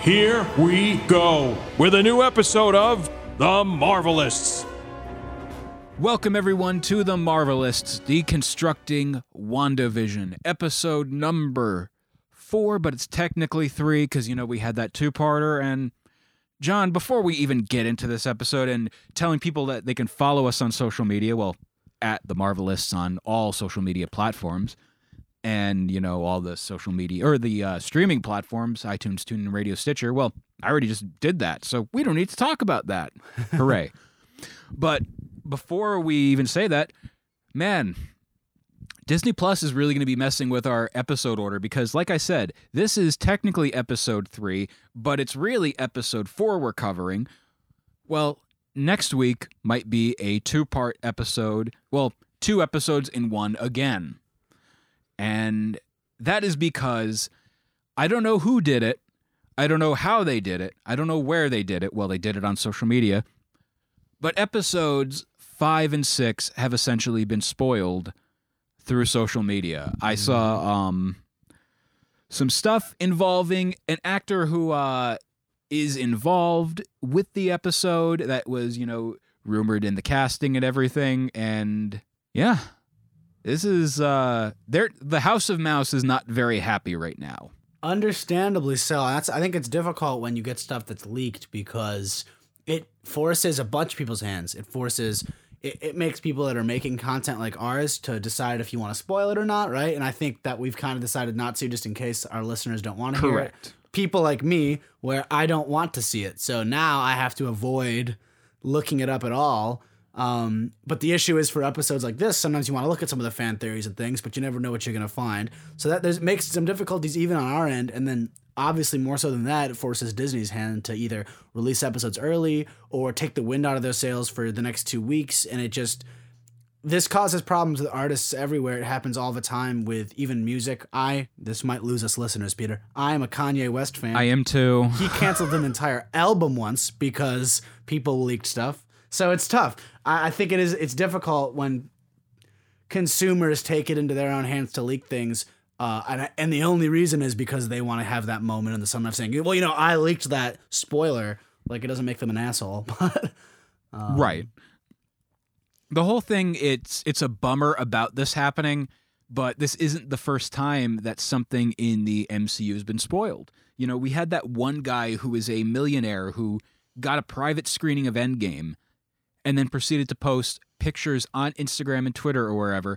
Here we go with a new episode of The Marvelists. Welcome, everyone, to the Marvelists Deconstructing WandaVision, episode number four, but it's technically three because, you know, we had that two parter. And, Jon, before we even get into this episode and telling people that they can follow us on social media, well, at the Marvelists on all social media platforms and, you know, all the social media or the uh, streaming platforms, iTunes, TuneIn, Radio, Stitcher, well, I already just did that. So we don't need to talk about that. Hooray. But before we even say that, man, Disney Plus is really going to be messing with our episode order because, like I said, this is technically episode three, but it's really episode four we're covering. Well, next week might be a two part episode. Well, two episodes in one again. And that is because I don't know who did it. I don't know how they did it. I don't know where they did it. Well, they did it on social media. But episodes five and six have essentially been spoiled through social media. I saw um, some stuff involving an actor who uh, is involved with the episode that was, you know, rumored in the casting and everything. And yeah, this is uh, they're, the House of Mouse is not very happy right now. Understandably so. That's I think it's difficult when you get stuff that's leaked because it forces a bunch of people's hands. It forces it, it makes people that are making content like ours to decide if you want to spoil it or not, right? And I think that we've kind of decided not to just in case our listeners don't want to hear it. Correct. People like me where I don't want to see it. So now I have to avoid looking it up at all. Um, but the issue is for episodes like this, sometimes you want to look at some of the fan theories and things, but you never know what you're going to find. So that there's, makes some difficulties even on our end. And then obviously more so than that, it forces Disney's hand to either release episodes early or take the wind out of their sails for the next two weeks. And it just, this causes problems with artists everywhere. It happens all the time with even music. I, this might lose us listeners, Peter. I am a Kanye West fan I am too. he canceled an entire album once because people leaked stuff. So it's tough. I, I think it is. It's difficult when consumers take it into their own hands to leak things. Uh, and and the only reason is because they want to have that moment in the summer of saying, "Well, you know, I leaked that spoiler." Like it doesn't make them an asshole, but right. The whole thing it's it's a bummer about this happening, but this isn't the first time that something in the MCU has been spoiled. You know, we had that one guy who is a millionaire who got a private screening of Endgame and then proceeded to post pictures on Instagram and Twitter or wherever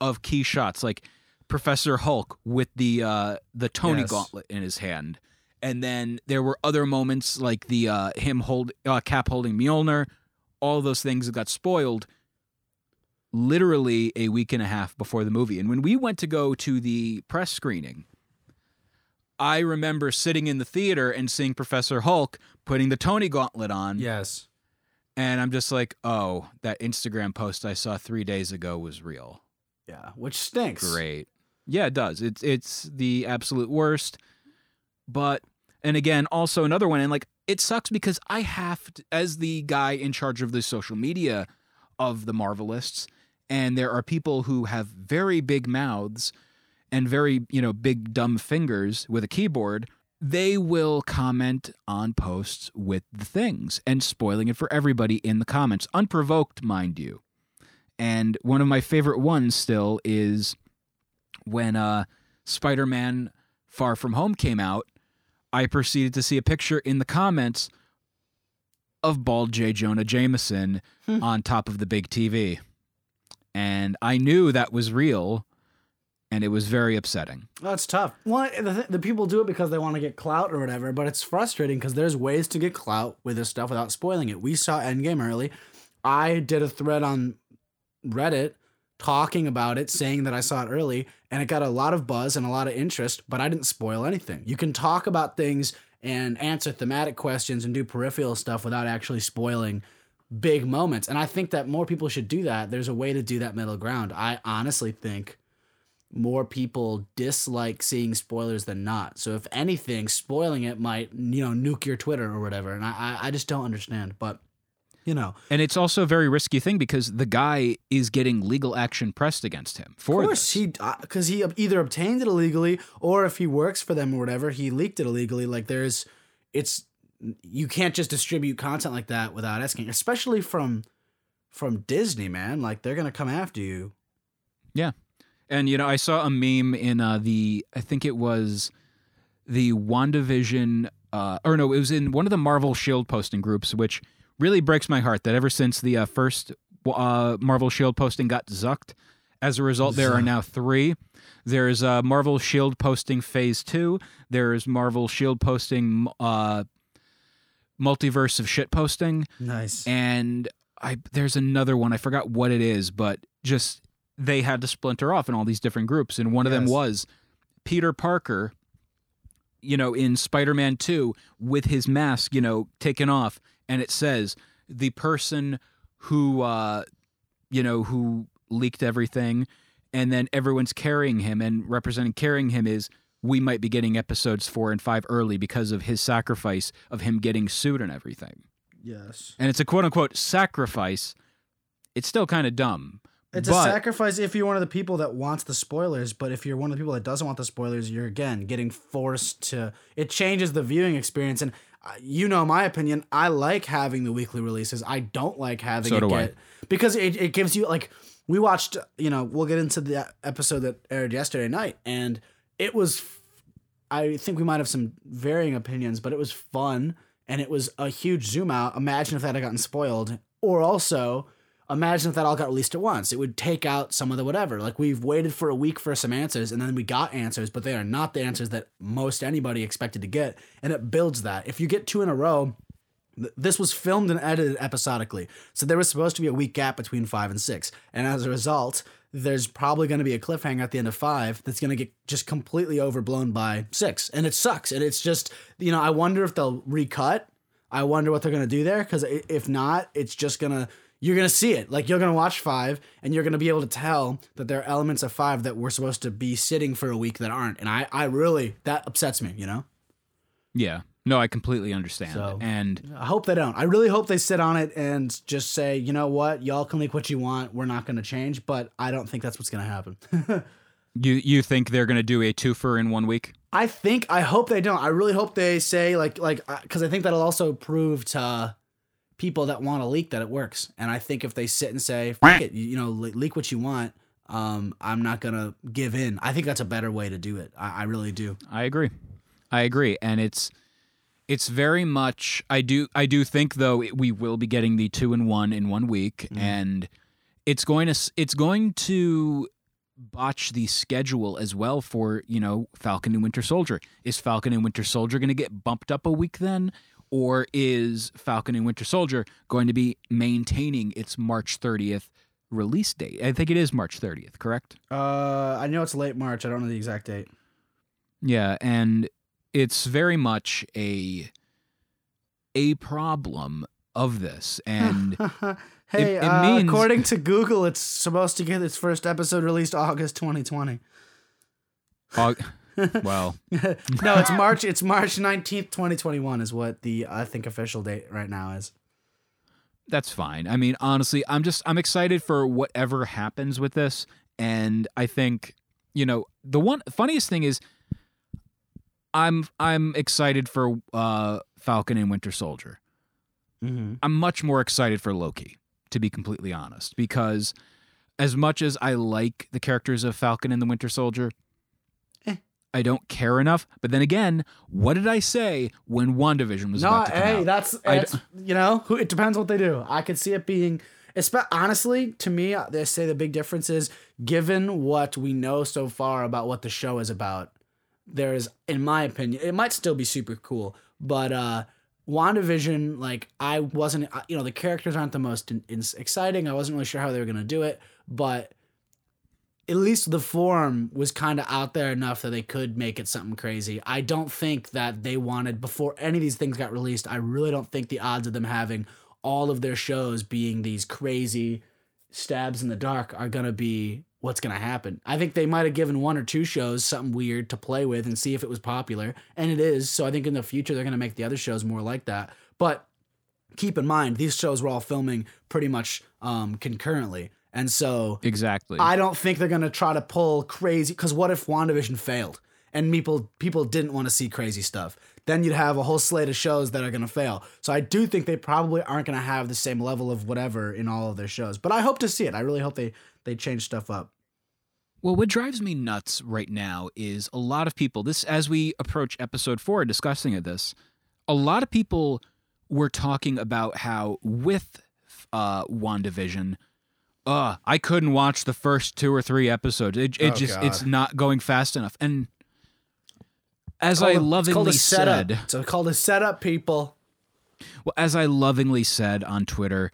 of key shots like Professor Hulk with the uh the Tony Yes. gauntlet in his hand. And then there were other moments like the uh him hold uh, Cap holding Mjolnir, all those things that got spoiled literally a week and a half before the movie. And when we went to go to the press screening, I remember sitting in the theater and seeing Professor Hulk putting the Tony gauntlet on. yes, And I'm just like, oh, that Instagram post I saw three days ago was real. yeah, which stinks. Great. Yeah, it does. It's it's the absolute worst. But and again, also another one, and like it sucks because I have to, as the guy in charge of the social media of the Marvelists, and there are people who have very big mouths and very, you know, big dumb fingers with a keyboard. They will comment on posts with the things and spoiling it for everybody in the comments, unprovoked, mind you. And one of my favorite ones still is when uh, Spider Man Far From Home came out, I proceeded to see a picture in the comments of bald J. Jonah Jameson on top of the big TV. And I knew that was real, and it was very upsetting. Oh, That's tough. Well, the, th- the people do it because they want to get clout or whatever, but it's frustrating because there's ways to get clout with this stuff without spoiling it. We saw Endgame early. I did a thread on Reddit talking about it, saying that I saw it early, and it got a lot of buzz and a lot of interest, but I didn't spoil anything. You can talk about things and answer thematic questions and do peripheral stuff without actually spoiling big moments. And I think that more people should do that. There's a way to do that middle ground. I honestly think more people dislike seeing spoilers than not. So if anything, spoiling it might, you know, nuke your Twitter or whatever. And I, I just don't understand. But you know, And it's also a very risky thing because the guy is getting legal action pressed against him for of course this. he uh, because he either obtained it illegally or if he works for them or whatever, he leaked it illegally. Like there's, it's you can't just distribute content like that without asking, especially from from Disney, man. Like they're gonna come after you. Yeah. And you know, I saw a meme in uh, the I think it was the WandaVision uh or no, it was in one of the Marvel Shield posting groups, which really breaks my heart that ever since the uh, first uh, Marvel Shield posting got zucked, as a result, there are now three. There's uh, Marvel Shield posting Phase Two. There's Marvel Shield posting uh, Multiverse of Shit posting, Nice. and I there's another one I forgot what it is, but just they had to splinter off in all these different groups, and one of them was Peter Parker. You know, in Spider-Man Two, with his mask, you know, taken off, and it says the person who, uh, you know, who leaked everything, and then everyone's carrying him, and representing carrying him is we might be getting episodes four and five early because of his sacrifice of him getting sued and everything yes. and it's a quote unquote sacrifice, it's still kind of dumb. It's but, a sacrifice if you're one of the people that wants the spoilers, but if you're one of the people that doesn't want the spoilers, you're again getting forced to. It changes the viewing experience, and uh, you know my opinion. I like having the weekly releases. I don't like having So it do I. because it, it gives you like we watched. You know, we'll get into the episode that aired yesterday night, and it was. I think we might have some varying opinions, but it was fun and it was a huge zoom out. Imagine if that had gotten spoiled, or also imagine if that all got released at once. It would take out some of the whatever. Like we've waited for a week for some answers, and then we got answers, but they are not the answers that most anybody expected to get, and it builds that. If you get two in a row. th- This was filmed and edited episodically, so there was supposed to be a week gap between five and six, and as a result, there's probably going to be a cliffhanger at the end of five that's going to get just completely overblown by six, and it sucks. And it's just, you know, I wonder if they'll recut. I wonder what they're going to do there because if not, it's just gonna you're gonna see it. Like you're gonna watch five, and you're gonna be able to tell that there are elements of five that were supposed to be sitting for a week that aren't. And I, I really that upsets me. You know. yeah, no, I completely understand. So- and I hope they don't. I really hope they sit on it and just say, you know what, y'all can leak what you want. We're not going to change, but I don't think that's what's going to happen. you you think they're gonna do a twofer in one week? I think I hope they don't. I really hope they say like like uh, because I think that'll also prove to people that want to leak that it works. And I think if they sit and say, Fuck it, you, you know, le- leak what you want. Um, I'm not gonna give in. I think that's a better way to do it. I, I really do. I agree. I agree, and it's it's very much. I do I do think though it- we will be getting the two and one in one week, and it's going to it's going to botch the schedule as well for you know Falcon and Winter Soldier. Is Falcon and Winter Soldier going to get bumped up a week then? Or is Falcon and Winter Soldier going to be maintaining its March 30th release date? I think it is March 30th, correct? Uh, I know it's late March. I don't know the exact date. Yeah, and it's very much a a problem of this, and hey, it uh, means- according to Google, it's supposed to get its first episode released August 2020. Aug- well, no, it's March. It's March 19th, 2021 is what the I think official date right now is. that's fine. I mean, honestly, I'm just I'm excited for whatever happens with this, and I think you know the one funniest thing is I'm I'm excited for uh, Falcon and Winter Soldier. Mm-hmm. I'm much more excited for Loki, to be completely honest, because as much as I like the characters of Falcon and the Winter Soldier. I don't care enough. But then again, what did I say when WandaVision was No, about to come hey, out? that's, that's you know, it depends what they do. I could see it being, honestly, to me, uh, they say the big difference is given what we know so far about what the show is about. There is, in my opinion, it might still be super cool, but uh, WandaVision, like I wasn't, uh, you know, the characters aren't the most in, in- exciting. I wasn't really sure how they were gonna do it, but at least the form was kind of out there enough that they could make it something crazy. I don't think that they wanted before any of these things got released. I really don't think the odds of them having all of their shows being these crazy stabs in the dark are going to be what's going to happen. I think they might have given one or two shows something weird to play with and see if it was popular, and it is. So I think in the future they're going to make the other shows more like that. But keep in mind, these shows were all filming pretty much um, concurrently. And so Exactly. I don't think they're gonna try to pull crazy. Because what if WandaVision failed and people people didn't want to see crazy stuff? Then you'd have a whole slate of shows that are gonna fail. So I do think they probably aren't gonna have the same level of whatever in all of their shows. But I hope to see it. I really hope they they change stuff up. Well, what drives me nuts right now is a lot of people, this as we approach episode four discussing of this, a lot of people were talking about how with uh WandaVision, uh, I couldn't watch the first two or three episodes. It, it Oh, just God. it's not going fast enough. And as Called I a- it's lovingly a said, It's called a setup, people. well, as I lovingly said on Twitter,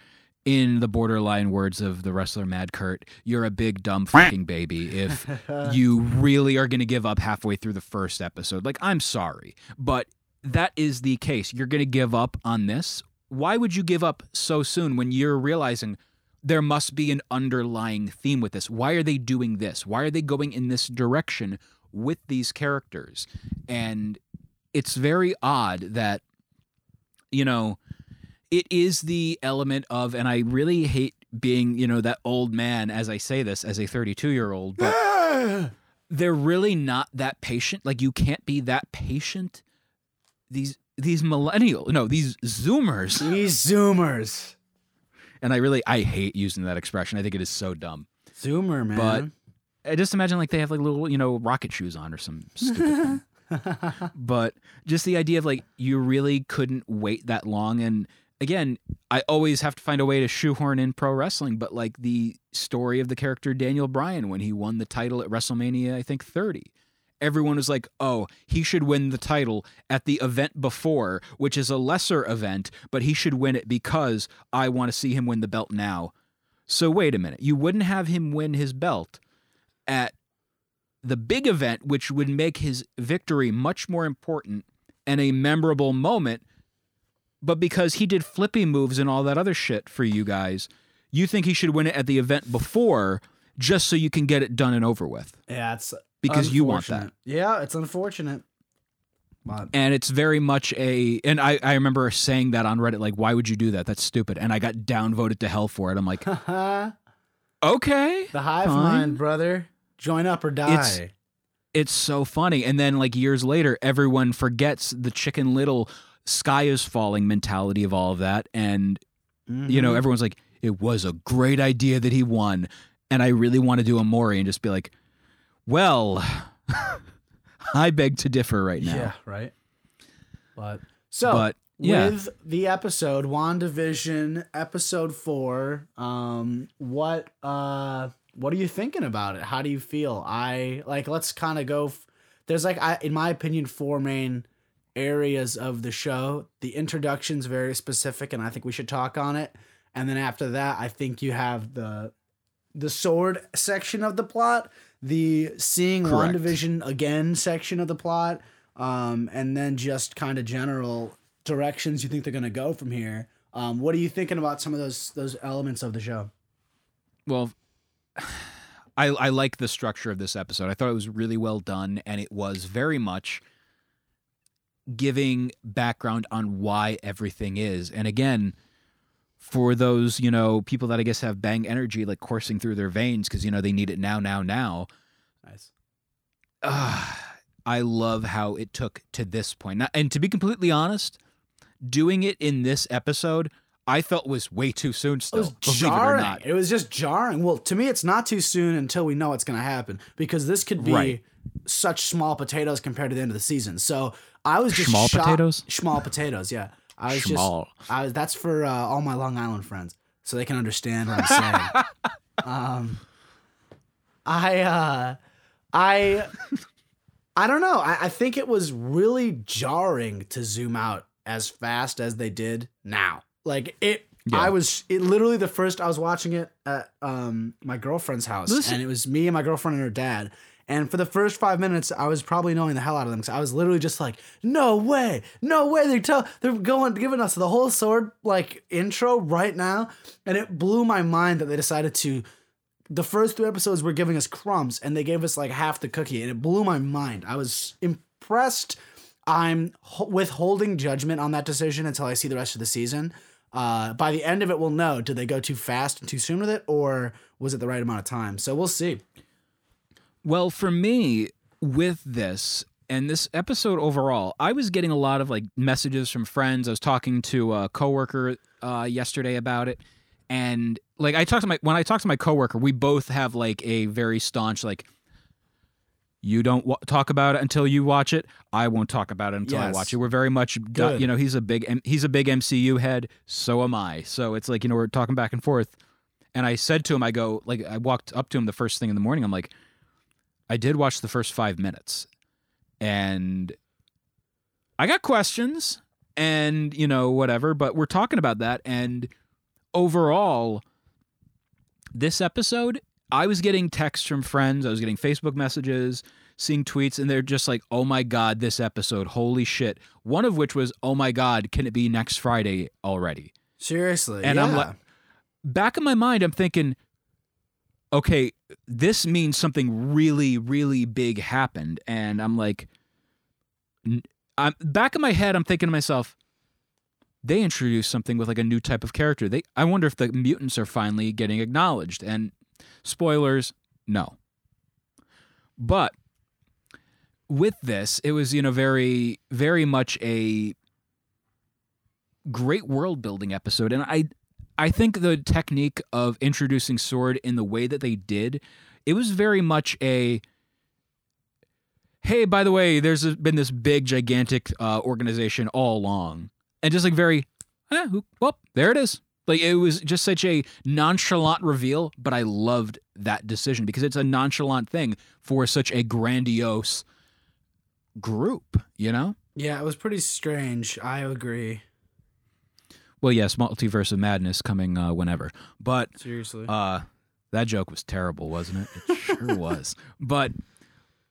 in the borderline words of the wrestler Mad Kurt, you're a big dumb fucking baby if you really are going to give up halfway through the first episode. Like, I'm sorry, but that is the case. You're going to give up on this. Why would you give up so soon when you're realizing there must be an underlying theme with this? Why are they doing this? Why are they going in this direction with these characters? And it's very odd that, you know, it is the element of, and I really hate being, you know, that old man as I say this as a 32 year old, but they're really not that patient. Like you can't be that patient. These these millennial, no, these Zoomers, These Zoomers. And I really I hate using that expression. I think it is so dumb. Zoomer, man. But I just imagine like they have like little, you know, rocket shoes on or some stupid thing. but just the idea of like you really couldn't wait that long and again, I always have to find a way to shoehorn in pro wrestling, but like the story of the character Daniel Bryan when he won the title at WrestleMania, I think 30. Everyone was like, oh, he should win the title at the event before, which is a lesser event, but he should win it because I want to see him win the belt now. So wait a minute. You wouldn't have him win his belt at the big event, which would make his victory much more important and a memorable moment. But because he did flippy moves and all that other shit for you guys, you think he should win it at the event before just so you can get it done and over with. yeah, it's Because you want that. Yeah, it's unfortunate. But And it's very much a and I, I remember saying that on Reddit, like, why would you do that? That's stupid. And I got downvoted to hell for it. I'm like, okay. the hive fine. mind, brother. Join up or die. It's- it's so funny. And then like years later, everyone forgets the chicken little sky is falling mentality of all of that. And you Mm-hmm. know, everyone's like, it was a great idea that he won. And I really want to do a Maury and just be like, well, I beg to differ right now. Yeah, right. But so But, yeah. with the episode WandaVision episode 4, um what uh what are you thinking about it? How do you feel? I like let's kind of go f- there's like I in my opinion four main areas of the show. The introduction's very specific and I think we should talk on it. And then after that, I think you have the the S.W.O.R.D. section of the plot, the seeing Correct. WandaVision again section of the plot, um, and then just kind of general directions you think they're gonna go from here. Um, what are you thinking about some of those those elements of the show? Well, I I like the structure of this episode. I thought it was really well done, and it was very much giving background on why everything is. And again, for those you know people that I guess have bang energy like coursing through their veins because you know they need it now, now, now. Nice. uh, I love how it took to this point. Now, and to be completely honest, doing it in this episode, I felt was way too soon. It Still, was it or jarring. not. It was just jarring. Well, to me, it's not too soon until we know what's going to happen because this could be Right. such small potatoes compared to the end of the season. So I was just small potatoes? Small potatoes, yeah. I was Schmall. just. I was. That's for uh, all my Long Island friends, so they can understand what I'm saying. um, I, uh, I, I don't know. I, I think it was really jarring to zoom out as fast as they did now. Like it Yeah. I was it literally the first I was watching it at um my girlfriend's house, Listen- and it was me and my girlfriend and her dad. And for the first five minutes, I was probably knowing the hell out of them because I was literally just like, "No way, no way!" They tell they're going giving us the whole S.W.O.R.D. like intro right now, and it blew my mind that they decided to. The first two episodes were giving us crumbs, and they gave us like half the cookie, and it blew my mind. I was impressed. I'm ho- withholding judgment on that decision until I see the rest of the season. Uh, by the end of it, we'll know did they go too fast and too soon with it, or was it the right amount of time? So we'll see. Well, for me, with this and this episode overall, I was getting a lot of like messages from friends. I was talking to a coworker uh, yesterday about it, and like I talked to my when I talked to my coworker, we both have like a very staunch like. You don't w- talk about it until you watch it. I won't talk about it until I watch it. We're very much, Good. you know, he's a big, M- he's a big MCU head. So am I. So it's like you know we're talking back and forth. And I said to him, I go like I walked up to him the first thing in the morning. I'm like, I did watch the first five minutes, and I got questions, and you know whatever. But we're talking about that, and overall, this episode, I was getting texts from friends, I was getting Facebook messages, seeing tweets, and they're just like, "Oh my god, this episode, holy shit!" One of which was, "Oh my god, can it be next Friday already?" Seriously, And yeah. I'm like, back in my mind, I'm thinking, okay, this means something really, really big happened. And I'm like, I'm back in my head, I'm thinking to myself, they introduced something with like a new type of character. They, I wonder if the mutants are finally getting acknowledged. And spoilers, no. But with this, it was you know very, very much a great world building episode and i i think the technique of introducing S.W.O.R.D. in the way that they did it was very much a hey by the way there's been this big gigantic uh, organization all along and just like very eh, well there it is like it was just such a nonchalant reveal but i loved that decision because it's a nonchalant thing for such a grandiose group you know yeah, it was pretty strange. I agree. Well, yes, Multiverse of Madness coming uh, whenever. But Seriously, uh, that joke was terrible, wasn't it? It sure was. But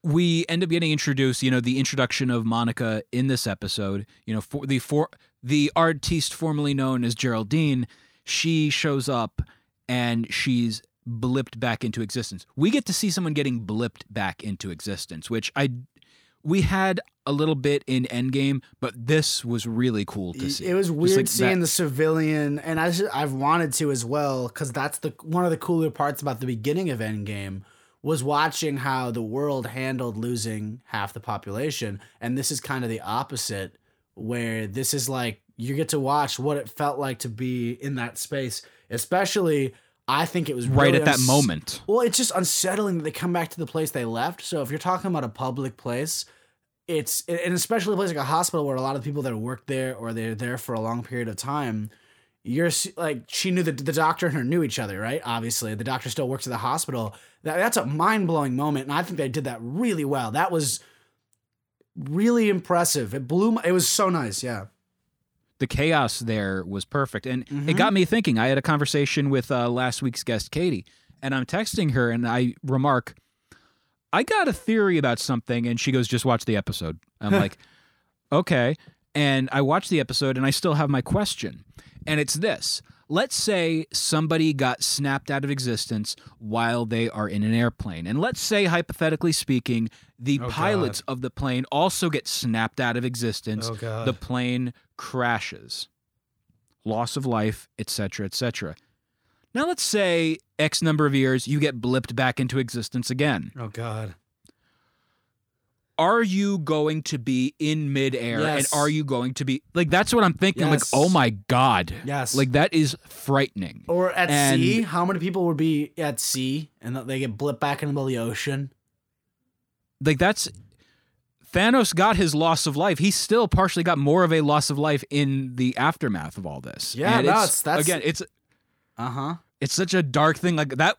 we end up getting introduced, you know, the introduction of Monica in this episode, you know, for the for the artiste formerly known as Geraldine, she shows up and she's blipped back into existence. We get to see someone getting blipped back into existence, which I we had a little bit in Endgame, but this was really cool to see. It was weird like seeing that- the civilian, and I I've wanted to as well because that's the one of the cooler parts about the beginning of Endgame was watching how the world handled losing half the population, and this is kind of the opposite, where this is like you get to watch what it felt like to be in that space, especially. I think it was right at that uns- moment. well, it's just unsettling that they come back to the place they left. So if you're talking about a public place, it's and especially a place like a hospital where a lot of people that work there or they're there for a long period of time. You're like she knew that the doctor and her knew each other, right? Obviously, the doctor still works at the hospital. That, that's a mind blowing moment, and I think they did that really well. That was really impressive. It blew. My, it was so nice. Yeah. the chaos there was perfect and Mm-hmm. it got me thinking i had a conversation with uh, last week's guest katie and i'm texting her and i remark i got a theory about something and she goes just watch the episode. I'm like okay. And i watch the episode and i still have my question. And it's this. Let's say somebody got snapped out of existence while they are in an airplane. And let's say hypothetically speaking the oh, pilots of the plane also get snapped out of existence. Oh, God. the plane crashes. Loss of life etc etc now let's say x number of years you get blipped back into existence again Oh God. are you going to be in midair Yes. and are you going to be like that's what i'm thinking I'm like oh my god Yes. like that is frightening Or at And- sea, how many people would be at sea and they get blipped back into the middle of the ocean? like that's Thanos got his loss of life. He still partially got more of a loss of life in the aftermath of all this. Yeah, And no, it's- that's- again, it's Uh huh. It's such a dark thing like that.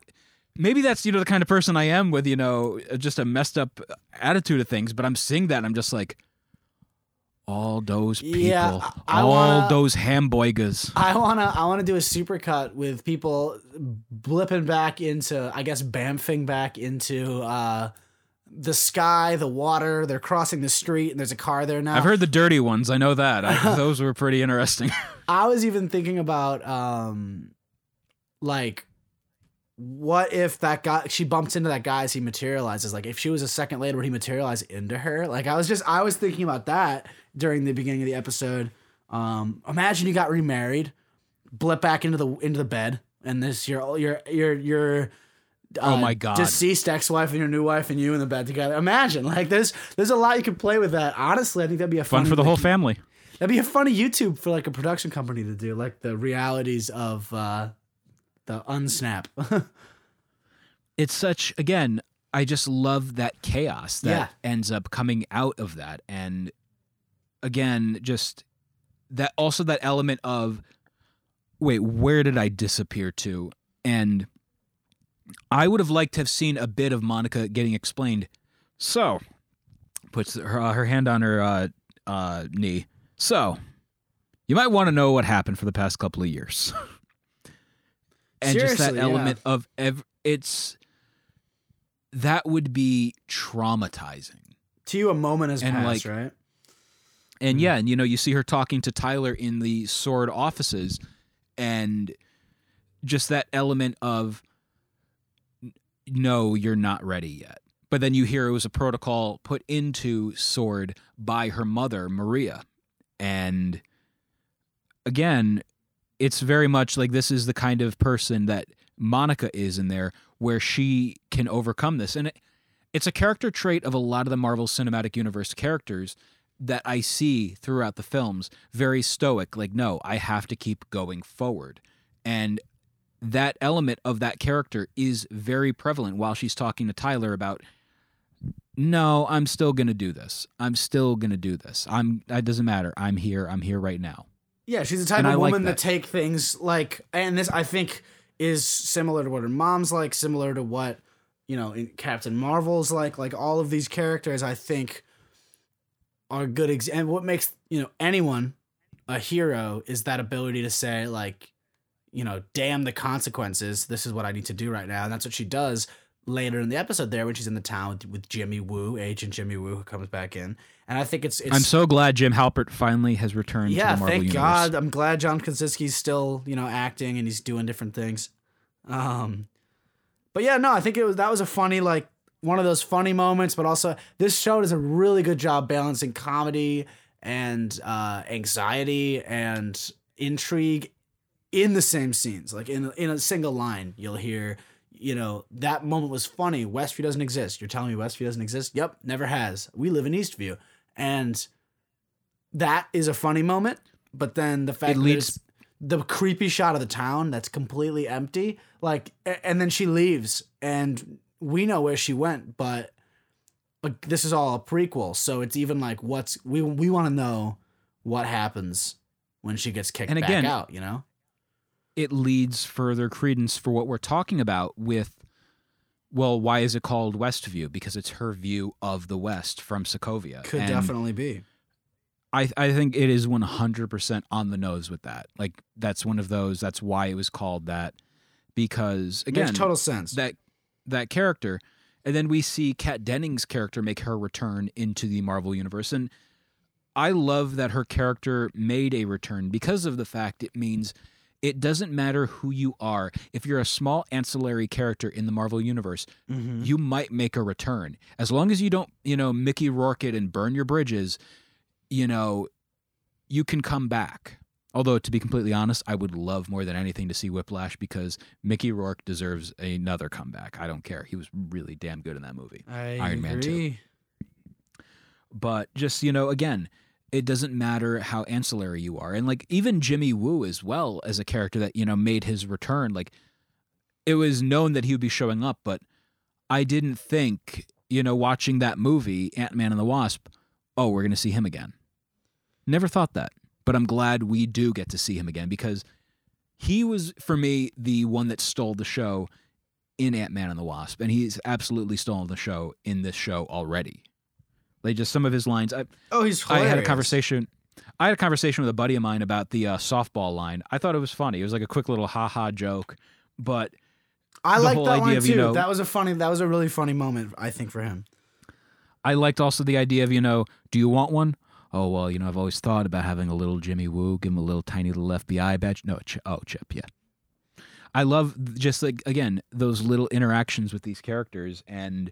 Maybe that's you know the kind of person I am with you know just a messed up attitude of things. But I'm seeing that and I'm just like, All those people, Yeah, I- I all wanna- those hamburgers. I wanna I wanna do a supercut with people blipping back into I guess bamfing back into uh the sky, the water. They're crossing the street, and there's a car there now. I've heard the dirty ones. I know that. I, those were pretty interesting. I was even thinking about um like what if that guy she bumps into that guy as he materializes? Like if she was a second later would he materialize into her? Like i was just i was thinking about that during the beginning of the episode. Um imagine you got remarried blip back into the into the bed and this your your your your Oh my God. deceased ex-wife and your new wife and you in the bed together. Imagine like there's there's a lot you could play with that. Honestly i think that'd be a Fun for the whole family. That'd be a funny YouTube for like a production company to do, like the realities of uh, the unsnap. It's such again. I just love that chaos that Yeah. ends up coming out of that, and again, just that also that element of wait, where did I disappear to? And I would have liked to have seen a bit of Monica getting explained. So, puts her uh, her hand on her uh, uh, knee. So, you might want to know what happened for the past couple of years. and just that Seriously, yeah. element of ev- it's that would be traumatizing. to you, a moment has And, passed, like, right? And Hmm. yeah, and you know, you see her talking to Tyler in the S.W.O.R.D. offices and just that element of no, you're not ready yet. But then you hear it was a protocol put into S.W.O.R.D. by her mother, Maria. And again, it's very much like this is the kind of person that Monica is in there where she can overcome this. And it, it's a character trait of a lot of the Marvel Cinematic Universe characters that I see throughout the films. Very stoic, like, no, I have to keep going forward. And that element of that character is very prevalent while she's talking to Tyler about no, I'm still going to do this. I'm still going to do this. I'm it doesn't matter. I'm here. I'm here right now. Yeah, she's the type And of I like woman that. to take things like, and this I think is similar to what her mom's like, similar to what you know in Captain Marvel's like. Like all of these characters, I think are good. Ex- and what makes you know anyone a hero is that ability to say like, you know, damn the consequences. This is what I need to do right now, and that's what she does later in the episode there when she's in the town with, with Jimmy Woo, Agent Jimmy Woo, who comes back in. And I think it's, it's I'm so glad Jim Halpert finally has returned yeah, to the Marvel thank universe. God. I'm glad John Krasinski's still, you know, acting and he's doing different things. Um, but yeah, no, I think it was that was a funny, like one of those funny moments. But also, this show does a really good job balancing comedy and uh, anxiety and intrigue in the same scenes. Like in in a single line, you'll hear. You know, that moment was funny. Westview doesn't exist. You're telling me Westview doesn't exist? Yep, never has. We live in Eastview. And that is a funny moment, but then the fact It that leads- the creepy shot of the town that's completely empty, like, and then she leaves, and we know where she went, but like this is all a prequel, so it's even like what's we we want to know what happens when she gets kicked And back again- out, you know? It leads further credence for what we're talking about with well why is it called westview? Because it's her view of the west from sokovia. Could And definitely be. I, I think it is 100% on the nose with that. Like that's one of those that's why it was called that. Because again Makes total sense. that that character and then we see Kat Dennings' character make her return into the Marvel universe. And I love that her character made a return because of the fact it means it doesn't matter who you are. If you're a small ancillary character in the Marvel universe, Mm-hmm. you might make a return. As long as you don't, you know, Mickey Rourke it and burn your bridges, you know, you can come back. Although to be completely honest, I would love more than anything to see Whiplash because Mickey Rourke deserves another comeback. I don't care. He was really damn good in that movie. I Iron Man 2. But just, you know, again, it doesn't matter how ancillary you are. And like even Jimmy Woo as well as a character that, you know, made his return, like it was known that he would be showing up, but I didn't think, you know, watching that movie, Ant Man and the Wasp, oh, we're to see him again. Never thought that. But I'm glad we do get to see him again because he was, for me, the one that stole the show in Ant Man and the Wasp. And he's absolutely stolen the show in this show already Like just some of his lines. I, Oh, he's Hilarious. I had a conversation. I had a conversation with a buddy of mine about the uh, softball line. I thought it was funny. It was like a quick little ha ha joke, but I like that idea line of, too. you know- that was a funny. That was a really funny moment, I think, for him. I liked also the idea of you know, do you want one? Oh well, you know, I've always thought about having a little Jimmy Woo, give him a little tiny little FBI badge. No, ch- oh Chip, yeah. I love just like again those little interactions with these characters, and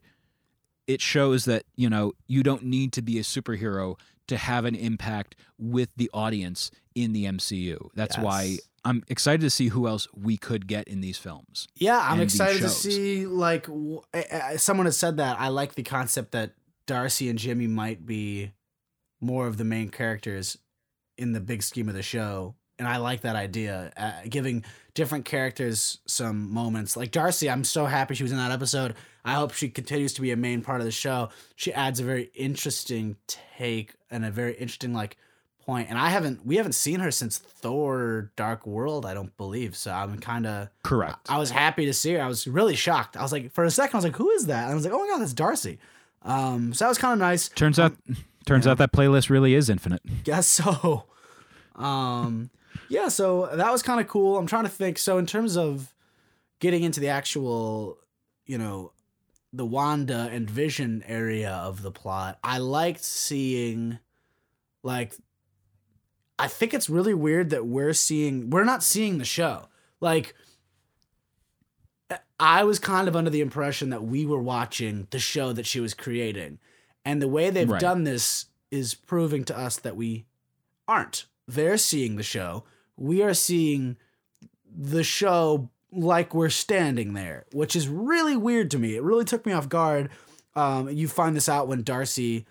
it shows that you know you don't need to be a superhero to have an impact with the audience in the MCU. That's why I'm excited to see who else we could get in these films. Yeah, I'm excited to see like w- someone has said that. I like the concept that Darcy and Jimmy might be more of the main characters in the big scheme of the show, and I like that idea. Uh, giving different characters some moments. Like Darcy, I'm so happy she was in that episode. I hope she continues to be a main part of the show. She adds a very interesting take and a very interesting like point. And I haven't we haven't seen her since Thor Dark World, I don't believe. So I'm kind of Correct. I was happy to see her. I was really shocked. I was like, for a second, I was like, who is that? And I was like, oh my god, that's Darcy. Um, so that was kind of nice. Turns out, turns out that playlist really is infinite. Guess so. Um, yeah, so that was kind of cool. I'm trying to think. So in terms of getting into the actual, you know, the Wanda and Vision area of the plot, I liked seeing, like, I think it's really weird that we're seeing we're not seeing the show. Like, I was kind of under the impression that we were watching the show that she was creating. And the way they've Right. done this is proving to us that we aren't. They're seeing the show. We are seeing the show like we're standing there, which is really weird to me. It really took me off guard. Um, you find this out when Darcy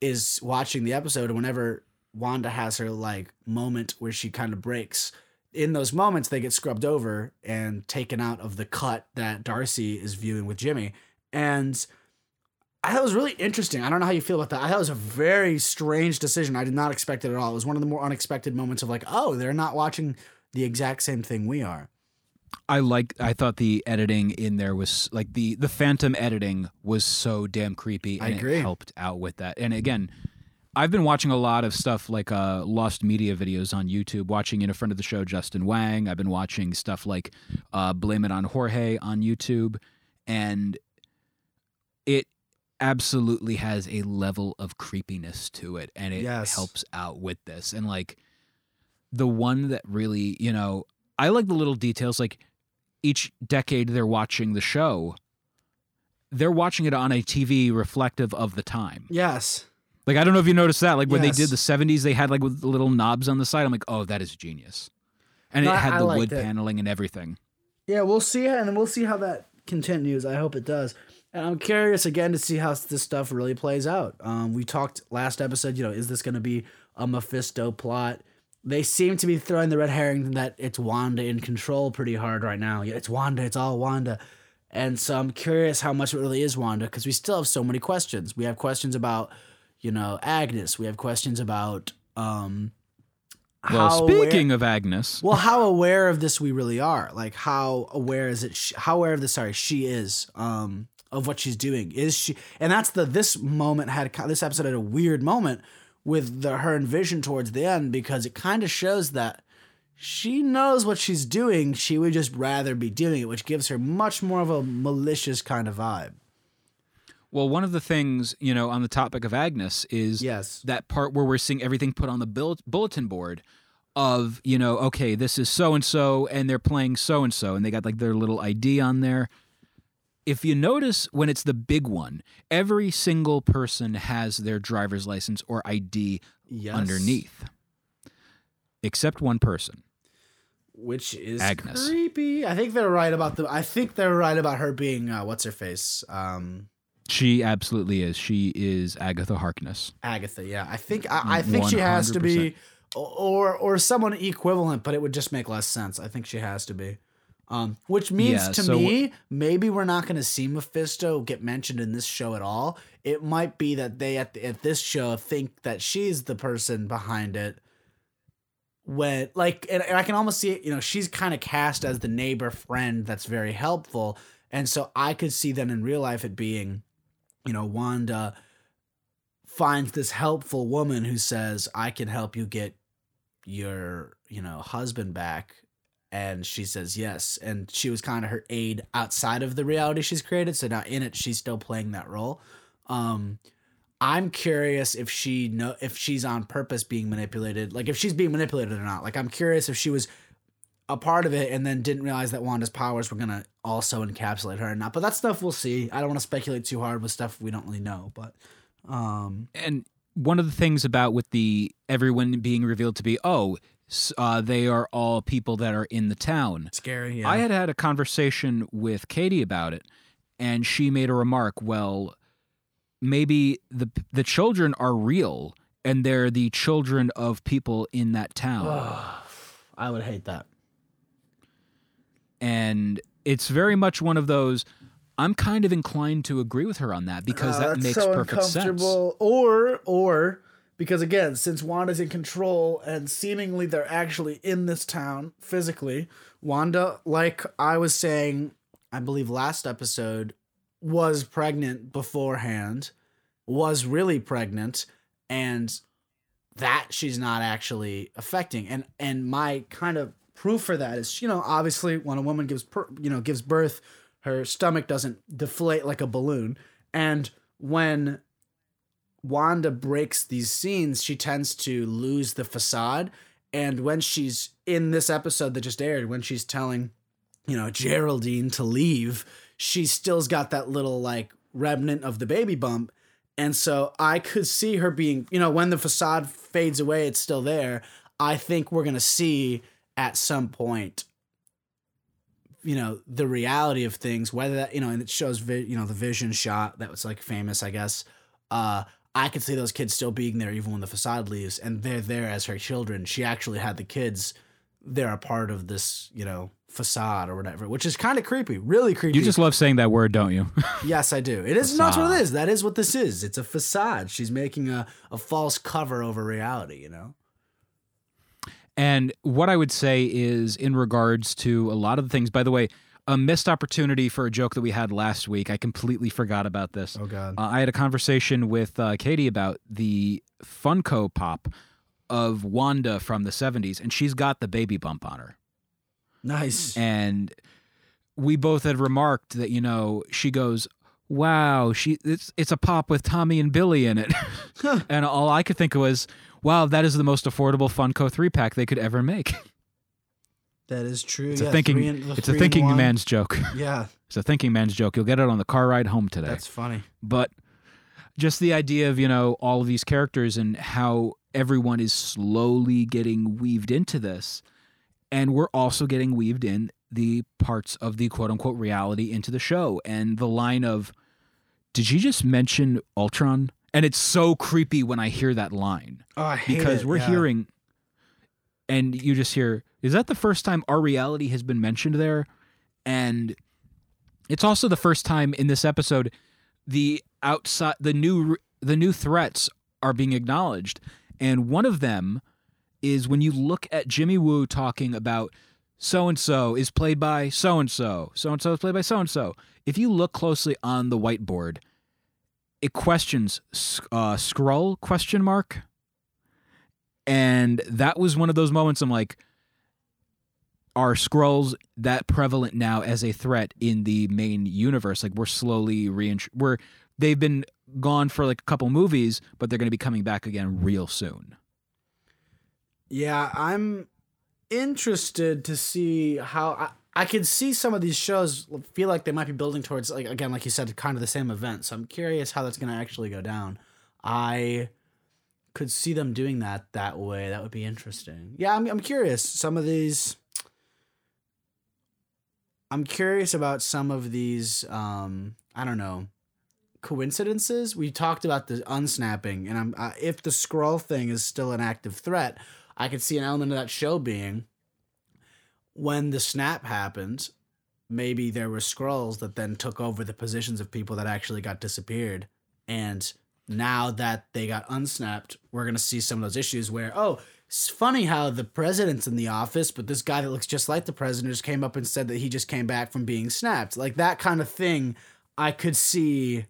is watching the episode, and whenever Wanda has her like moment where she kind of breaks, in those moments they get scrubbed over and taken out of the cut that Darcy is viewing with Jimmy. And I thought it was really interesting. I don't know how you feel about that. I thought it was a very strange decision. I did not expect it at all. It was one of the more unexpected moments of like, oh, they're not watching the exact same thing we are. I like. I thought the editing in there was like the the phantom editing was so damn creepy, I agree. it helped out with that. And again, I've been watching a lot of stuff like uh, lost media videos on YouTube. Watching in a friend of the show, Justin Wang. I've been watching stuff like uh, Blame It on Jorge on YouTube, and it absolutely has a level of creepiness to it, and it Yes. helps out with this. And like the one that really, you know, I like the little details. Like each decade they're watching the show, they're watching it on a TV reflective of the time. Yes. Like I don't know if you noticed that. Like when Yes. they did the '70s, they had like with the little knobs on the side. I'm like, oh, that is genius. And No, it had I the wood it. paneling and everything. Yeah, we'll see, and then we'll see how that continues. I hope it does. And I'm curious again to see how this stuff really plays out. Um, we talked last episode. You know, is this going to be a Mephisto plot? They seem to be throwing the red herring that it's Wanda in control pretty hard right now. It's Wanda. It's all Wanda. And so I'm curious how much it really is Wanda because we still have so many questions. We have questions about, you know, Agnes. We have questions about um, Well, how aware- speaking of Agnes, well, how aware of this we really are? Like, how aware is it? She, how aware of this? Sorry, she is um, of what she's doing. Is she? And that's the this moment had this episode had a weird moment with the her Vision towards the end because it kind of shows that she knows what she's doing. She would just rather be doing it, which gives her much more of a malicious kind of vibe. Well, one of the things you know on the topic of Agnes is Yes. that part where we're seeing everything put on the bulletin board of you know okay this is so and so and they're playing so and so and they got like their little id on there if you notice when it's the big one every single person has their driver's license or id Yes. underneath except one person which is Agnes. creepy. I think they're right about the. I think they're right about her being uh, what's her face. Um, she absolutely is she is agatha harkness Agatha, yeah. I think I, I think she has to be or or someone equivalent, but it would just make less sense. I think she has to be. Um, which means Yeah, to so me, maybe we're not going to see Mephisto get mentioned in this show at all. It might be that they at the, at this show think that she's the person behind it. When like, and, and I can almost see it. You know, she's kind of cast as the neighbor friend that's very helpful, and so I could see then in real life it being, you know, Wanda finds this helpful woman who says, "I can help you get your, you know, husband back." And she says yes, and she was kind of her aide outside of the reality she's created. So now in it, she's still playing that role. Um, I'm curious if she know if she's on purpose being manipulated, like if she's being manipulated or not. Like I'm curious if she was a part of it and then didn't realize that Wanda's powers were gonna also encapsulate her or not. But that stuff we'll see. I don't want to speculate too hard with stuff we don't really know. But um, and one of the things about with the everyone being revealed to be oh uh, they are all people that are in the town scary. Yeah. i had had a conversation with katie about it and she made a remark well maybe the the children are real and they're the children of people in that town I would hate that. And it's very much one of those i'm kind of inclined to agree with her on that because Oh, that makes so perfect sense. Or or because again, since Wanda's in control and seemingly they're actually in this town physically, Wanda, like I was saying, I believe last episode, was pregnant beforehand, was really pregnant, and that she's not actually affecting. And and my kind of proof for that is, you know, obviously when a woman gives per, you know gives birth, her stomach doesn't deflate like a balloon, and when Wanda breaks these scenes, she tends to lose the facade. And when she's in this episode that just aired, when she's telling, you know, Geraldine to leave, she still's got that little like remnant of the baby bump. And so I could see her being, you know, when the facade fades away, it's still there. I think we're going to see at some point, you know, the reality of things, whether that, you know, and it shows, vi- you know, the vision shot that was like famous, I guess. Uh, I could see those kids still being there even when the facade leaves, and they're there as her children. She actually had the kids; they're a part of this, you know, facade or whatever, which is kind of creepy, really creepy. you just love saying that word don't you yes, I do. It is not what it is. That is what this is. It's a facade. She's making a a false cover over reality. You know. And what I would say is, in regards to a lot of the things, by the way, a missed opportunity for a joke that we had last week. I completely forgot about this. Oh, God. Uh, I had a conversation with uh, Katie about the Funko Pop of Wanda from the 70s, and she's got the baby bump on her. Nice. And we both had remarked that, you know, she goes, Wow, she it's it's a pop with Tommy and Billy in it. and all I could think of was, wow, that is the most affordable Funko three pack they could ever make. That is true. It's yeah, a thinking the it's a thinking man's joke. Yeah, It's a thinking man's joke. You'll get it on the car ride home today. that's funny. but just the idea of, you know, all of these characters and how everyone is slowly getting weaved into this. And we're also getting weaved in the parts of the quote unquote reality into the show. And the line of, did you just mention Ultron? And it's so creepy when I hear that line. Oh, I hate because it, we're yeah. hearing and you just hear is that the first time our reality has been mentioned there? And it's also the first time in this episode the outside the new the new threats are being acknowledged. And one of them is when you look at Jimmy Woo talking about so and so is played by so and so so and so is played by so and so if you look closely on the whiteboard it questions uh, Skrull question mark and that was one of those moments I'm like, are Skrulls that prevalent now as a threat in the main universe? Like we're slowly reint we're they've been gone for like a couple movies, but they're going to be coming back again real soon. Yeah, I'm interested to see how I, could see some of these shows feel like they might be building towards like again, like you said, kind of the same event. So I'm curious how that's going to actually go down. I could see them doing that that way. That would be interesting. Yeah, I'm I'm curious. Some of these. I'm curious about some of these. Um, I don't know coincidences. We talked about the unsnapping, and I'm uh, if the Skrull thing is still an active threat, I could see an element of that show being when the snap happened. Maybe there were Skrulls that then took over the positions of people that actually got disappeared, and now that they got unsnapped, we're gonna see some of those issues where oh. It's funny how the president's in the office, but this guy that looks just like the president just came up and said that he just came back from being snapped. Like that kind of thing, I could see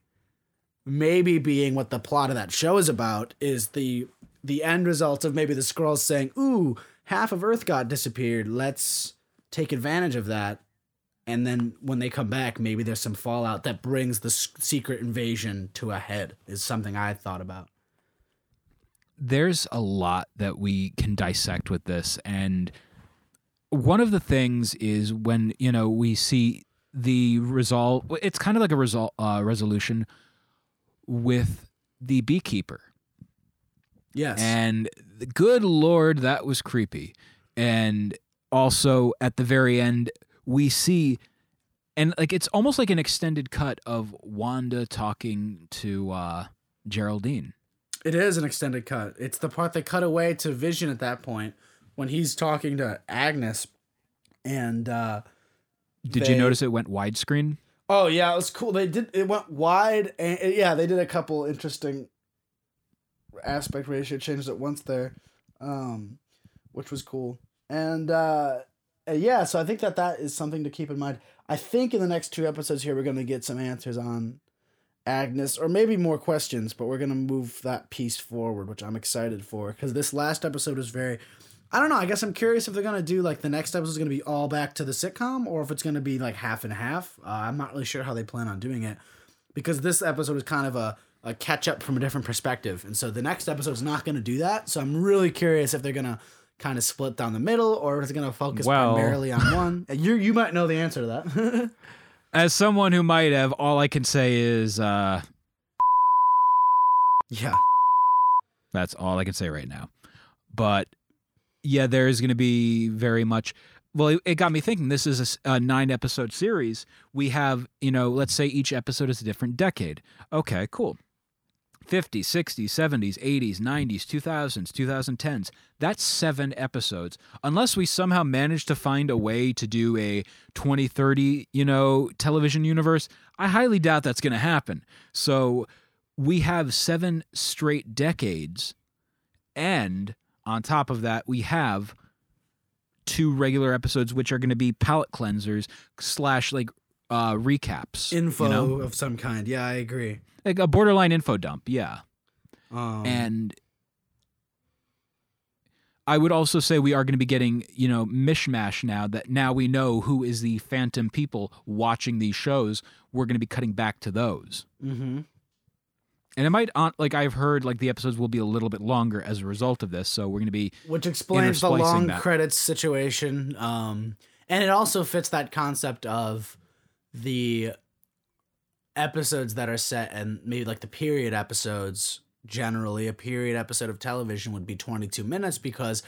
maybe being what the plot of that show is about is the the end result of maybe the Skrulls saying, "Ooh, half of Earth got disappeared. Let's take advantage of that." And then when they come back, maybe there's some fallout that brings the secret invasion to a head. Is something I thought about. there's a lot that we can dissect with this and one of the things is when you know we see the result it's kind of like a result uh, resolution with the beekeeper Yes. and good lord that was creepy and also at the very end we see and like it's almost like an extended cut of wanda talking to uh geraldine It is an extended cut. It's the part they cut away to Vision at that point when he's talking to Agnes. And uh did They- you notice it went widescreen oh yeah, it was cool. They did it went wide and yeah, they did a couple interesting aspect ratio changes at once there. Um which was cool. And uh uh, yeah, so I think that that is something to keep in mind. I think in the next two episodes here we're going to get some answers on Agnes, or maybe more questions, but we're gonna move that piece forward, which I'm excited for because this last episode was very. I don't know. I guess I'm curious if they're gonna do like the next episode is gonna be all back to the sitcom, or if it's gonna be like half and half. Uh, I'm not really sure how they plan on doing it because this episode is kind of a, a catch up from a different perspective, and so the next episode is not gonna do that. So I'm really curious if they're gonna kind of split down the middle, or is it gonna focus Well- primarily on one. You you might know the answer to that. As someone who might have, all I can say is uh, yeah. that's all I can say right now. But yeah, there is going to be very much. Well, it, it got me thinking. This is a nine episode series. We have, you know, let's say each episode is a different decade. Okay, cool. 50s, 60s, 70s, 80s, 90s, 2000s, 2010s. That's seven episodes. Unless we somehow manage to find a way to do a 2030, you know, television universe, I highly doubt that's going to happen. So we have seven straight decades. And on top of that, we have two regular episodes, which are going to be palate cleansers slash like uh, recaps. Info you know? of some kind. Yeah, I agree. like a borderline info dump. Yeah. Um, and I would also say we are going to be getting, you know, mishmash now that now we know who is the phantom people watching these shows. We're going to be cutting back to those. Mm-hmm. And it might, on- like I've heard, like the episodes will be a little bit longer as a result of this. So we're going to be, which explains the long that. credits situation. Um, and it also fits that concept of the episodes that are set and maybe like the period episodes. Generally, a period episode of television would be 22 minutes because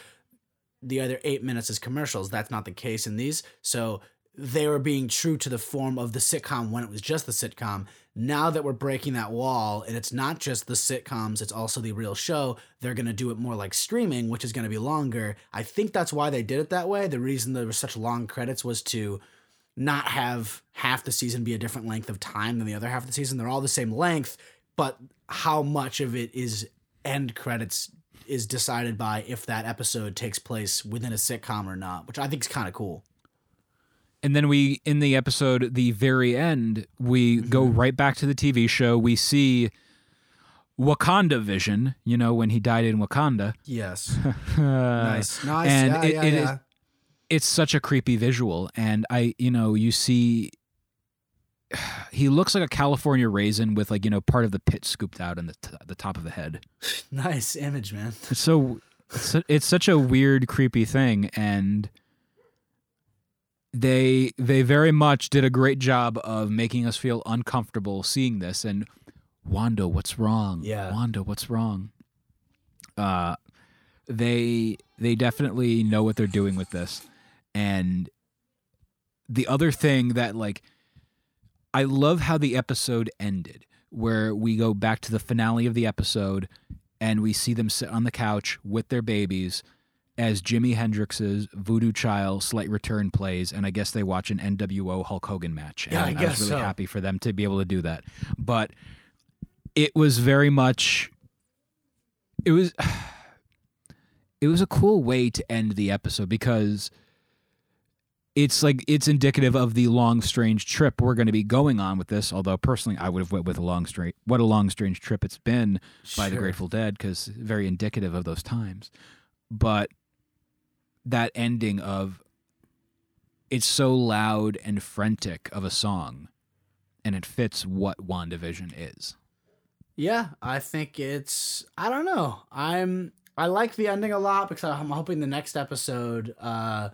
the other eight minutes is commercials. That's not the case in these. So they were being true to the form of the sitcom when it was just the sitcom. Now that we're breaking that wall and it's not just the sitcoms, it's also the real show, they're going to do it more like streaming, which is going to be longer. I think that's why they did it that way. The reason there were such long credits was to not have half the season be a different length of time than the other half of the season. They're all the same length, but how much of it is end credits is decided by if that episode takes place within a sitcom or not, which I think is kind of cool. and then we, in the episode, the very end, we go mm-hmm. right back to the TV show. We see Wakanda Vision, you know, when he died in Wakanda. Yes. nice. Nice. and yeah, it- yeah, it is- yeah. It's such a creepy visual and i you know you see he looks like a california raisin with like you know part of the pit scooped out in the, t- the top of the head nice image, man. it's so it's, it's such a weird creepy thing and they they very much did a great job of making us feel uncomfortable seeing this and wanda what's wrong Yeah. wanda what's wrong uh they they definitely know what they're doing with this and the other thing that like I love how the episode ended where we go back to the finale of the episode and we see them sit on the couch with their babies as Jimi Hendrix's Voodoo Child Slight Return plays and I guess they watch an NWO Hulk Hogan match. Yeah, I and guess was really so. happy for them to be able to do that. But it was very much it was it was a cool way to end the episode because it's like it's indicative of the long strange trip we're going to be going on with this although personally i would have went with a long strange what a long strange trip it's been by the grateful dead because very indicative of those times. But that ending of it's so loud and frantic of a song and it fits what wandavision is. Yeah, I think it's I don't know. I'm I like the ending a lot because I'm hoping the next episode uh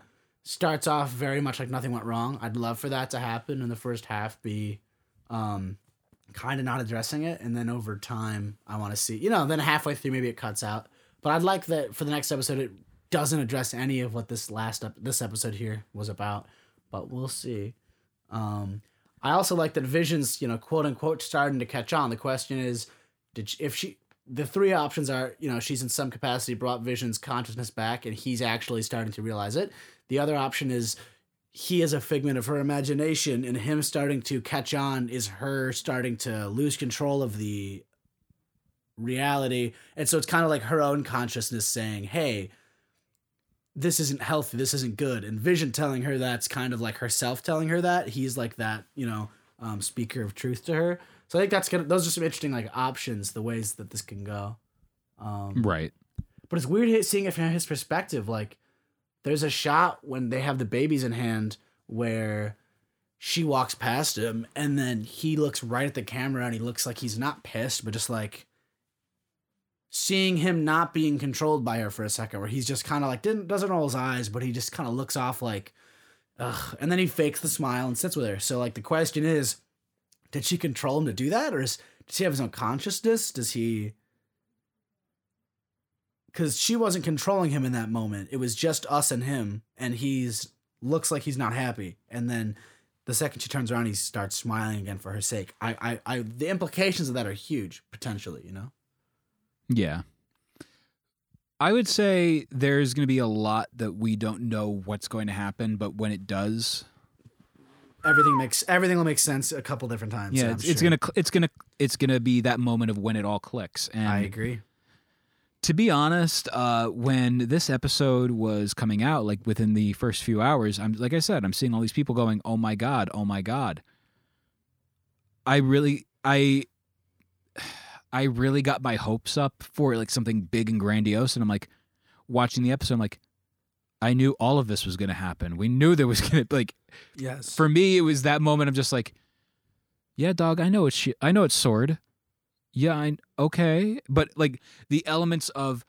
starts off very much like nothing went wrong. I'd love for that to happen and the first half be um kind of not addressing it and then over time I want to see, you know, then halfway through maybe it cuts out. But I'd like that for the next episode it doesn't address any of what this last ep- this episode here was about, but we'll see. Um I also like that Vision's, you know, quote unquote, starting to catch on. The question is, did she, if she? The three options are, you know, she's in some capacity brought Vision's consciousness back, and he's actually starting to realize it. The other option is he is a figment of her imagination, and him starting to catch on is her starting to lose control of the reality, and so it's kind of like her own consciousness saying, "Hey." This isn't healthy. This isn't good. And Vision telling her that's kind of like herself telling her that. He's like that, you know, um, speaker of truth to her. So I think that's gonna. Those are some interesting like options, the ways that this can go. Um, right but it's weird seeing it from his perspective. Like, there's a shot when they have the babies in hand where she walks past him, and then he looks right at the camera, and he looks like he's not pissed, but just like seeing him not being controlled by her for a second, where he's just kind of like didn't doesn't roll his eyes, but he just kind of looks off like, ugh, and then he fakes the smile and sits with her. So like the question is, did she control him to do that, or is, does he have his own consciousness? Does he? Because she wasn't controlling him in that moment. It was just us and him, and he's looks like he's not happy. And then the second she turns around, he starts smiling again for her sake. I, I, I the implications of that are huge potentially. You know. Yeah. I would say there's going to be a lot that we don't know what's going to happen, but when it does, Everything makes everything will make sense a couple different times. yeah, it's, it's gonna it's gonna it's gonna be that moment of when it all clicks. And I agree. to be honest, uh, when this episode was coming out, like within the first few hours, I'm like I said, I'm seeing all these people going, "Oh my god, oh my god." I really, I, I really got my hopes up for like something big and grandiose, and I'm like, watching the episode, I'm like, I knew all of this was going to happen. We knew there was going to like, Yes. for me, it was that moment of just like, yeah, dog, I know it's shi I know it's S.W.O.R.D. Yeah, I okay, but like the elements of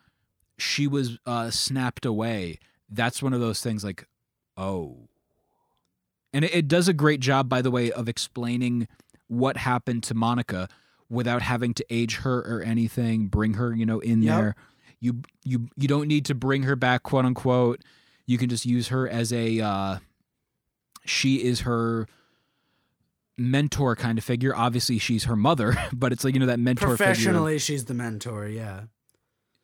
she was uh, snapped away. That's one of those things like, oh, and it, it does a great job, by the way, of explaining what happened to Monica without having to age her or anything. Bring her, you know, in Yep. there. You you you don't need to bring her back, quote unquote. You can just use her as a. Uh, she is her mentor kind of figure. Obviously, she's her mother, but it's like you know that mentor figure. Professionally, she's the mentor. Yeah.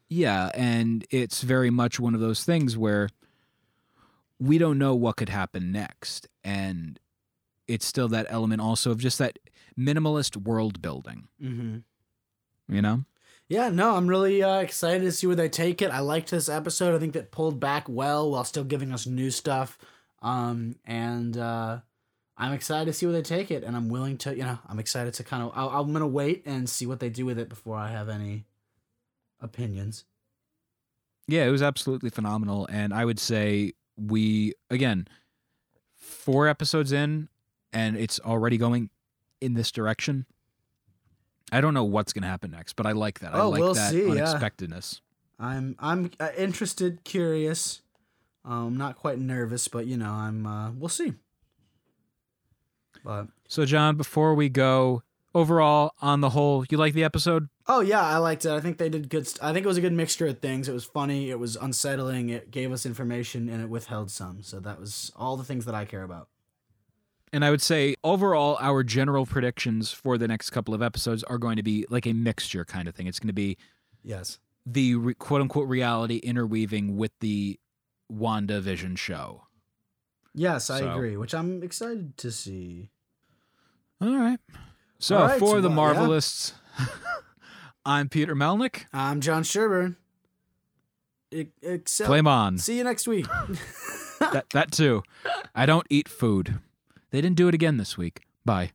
Yeah, and it's very much one of those things where we don't know what could happen next, and it's still that element also of just that minimalist world building. Mm-hmm. You know? Yeah, no, I'm really uh, excited to see where they take it. I liked this episode. I think that pulled back well while still giving us new stuff. Um, and uh, I'm excited to see where they take it. And I'm willing to, you know, I'm excited to kind of, I'll, I'm going to wait and see what they do with it before I have any opinions. Yeah, it was absolutely phenomenal, and I would say we again four episodes in, and it's already going in this direction. I don't know what's going to happen next, but I like that. I Oh, like we'll that see, yeah. unexpectedness. I'm, I'm uh, interested, curious. Um, not quite nervous, but you know, I'm, uh, we'll see. But So, Jon, before we go, overall, on the whole, you like the episode? Oh yeah, I liked it. I think they did good. St- I think it was a good mixture of things. It was funny. It was unsettling. It gave us information, and it withheld some. So that was all the things that I care about. And I would say overall, our general predictions for the next couple of episodes are going to be like a mixture kind of thing. It's going to be Yes. the re- quote unquote reality interweaving with the Wanda Vision show. Yes, I So- agree. Which I'm excited to see. All right. So, All right, for the well, yeah. Marvelists, I'm Peter Melnick. I'm Jon Sherburne. Except, Flame on. See you next week. that that too. I don't eat food. They didn't do it again this week. Bye.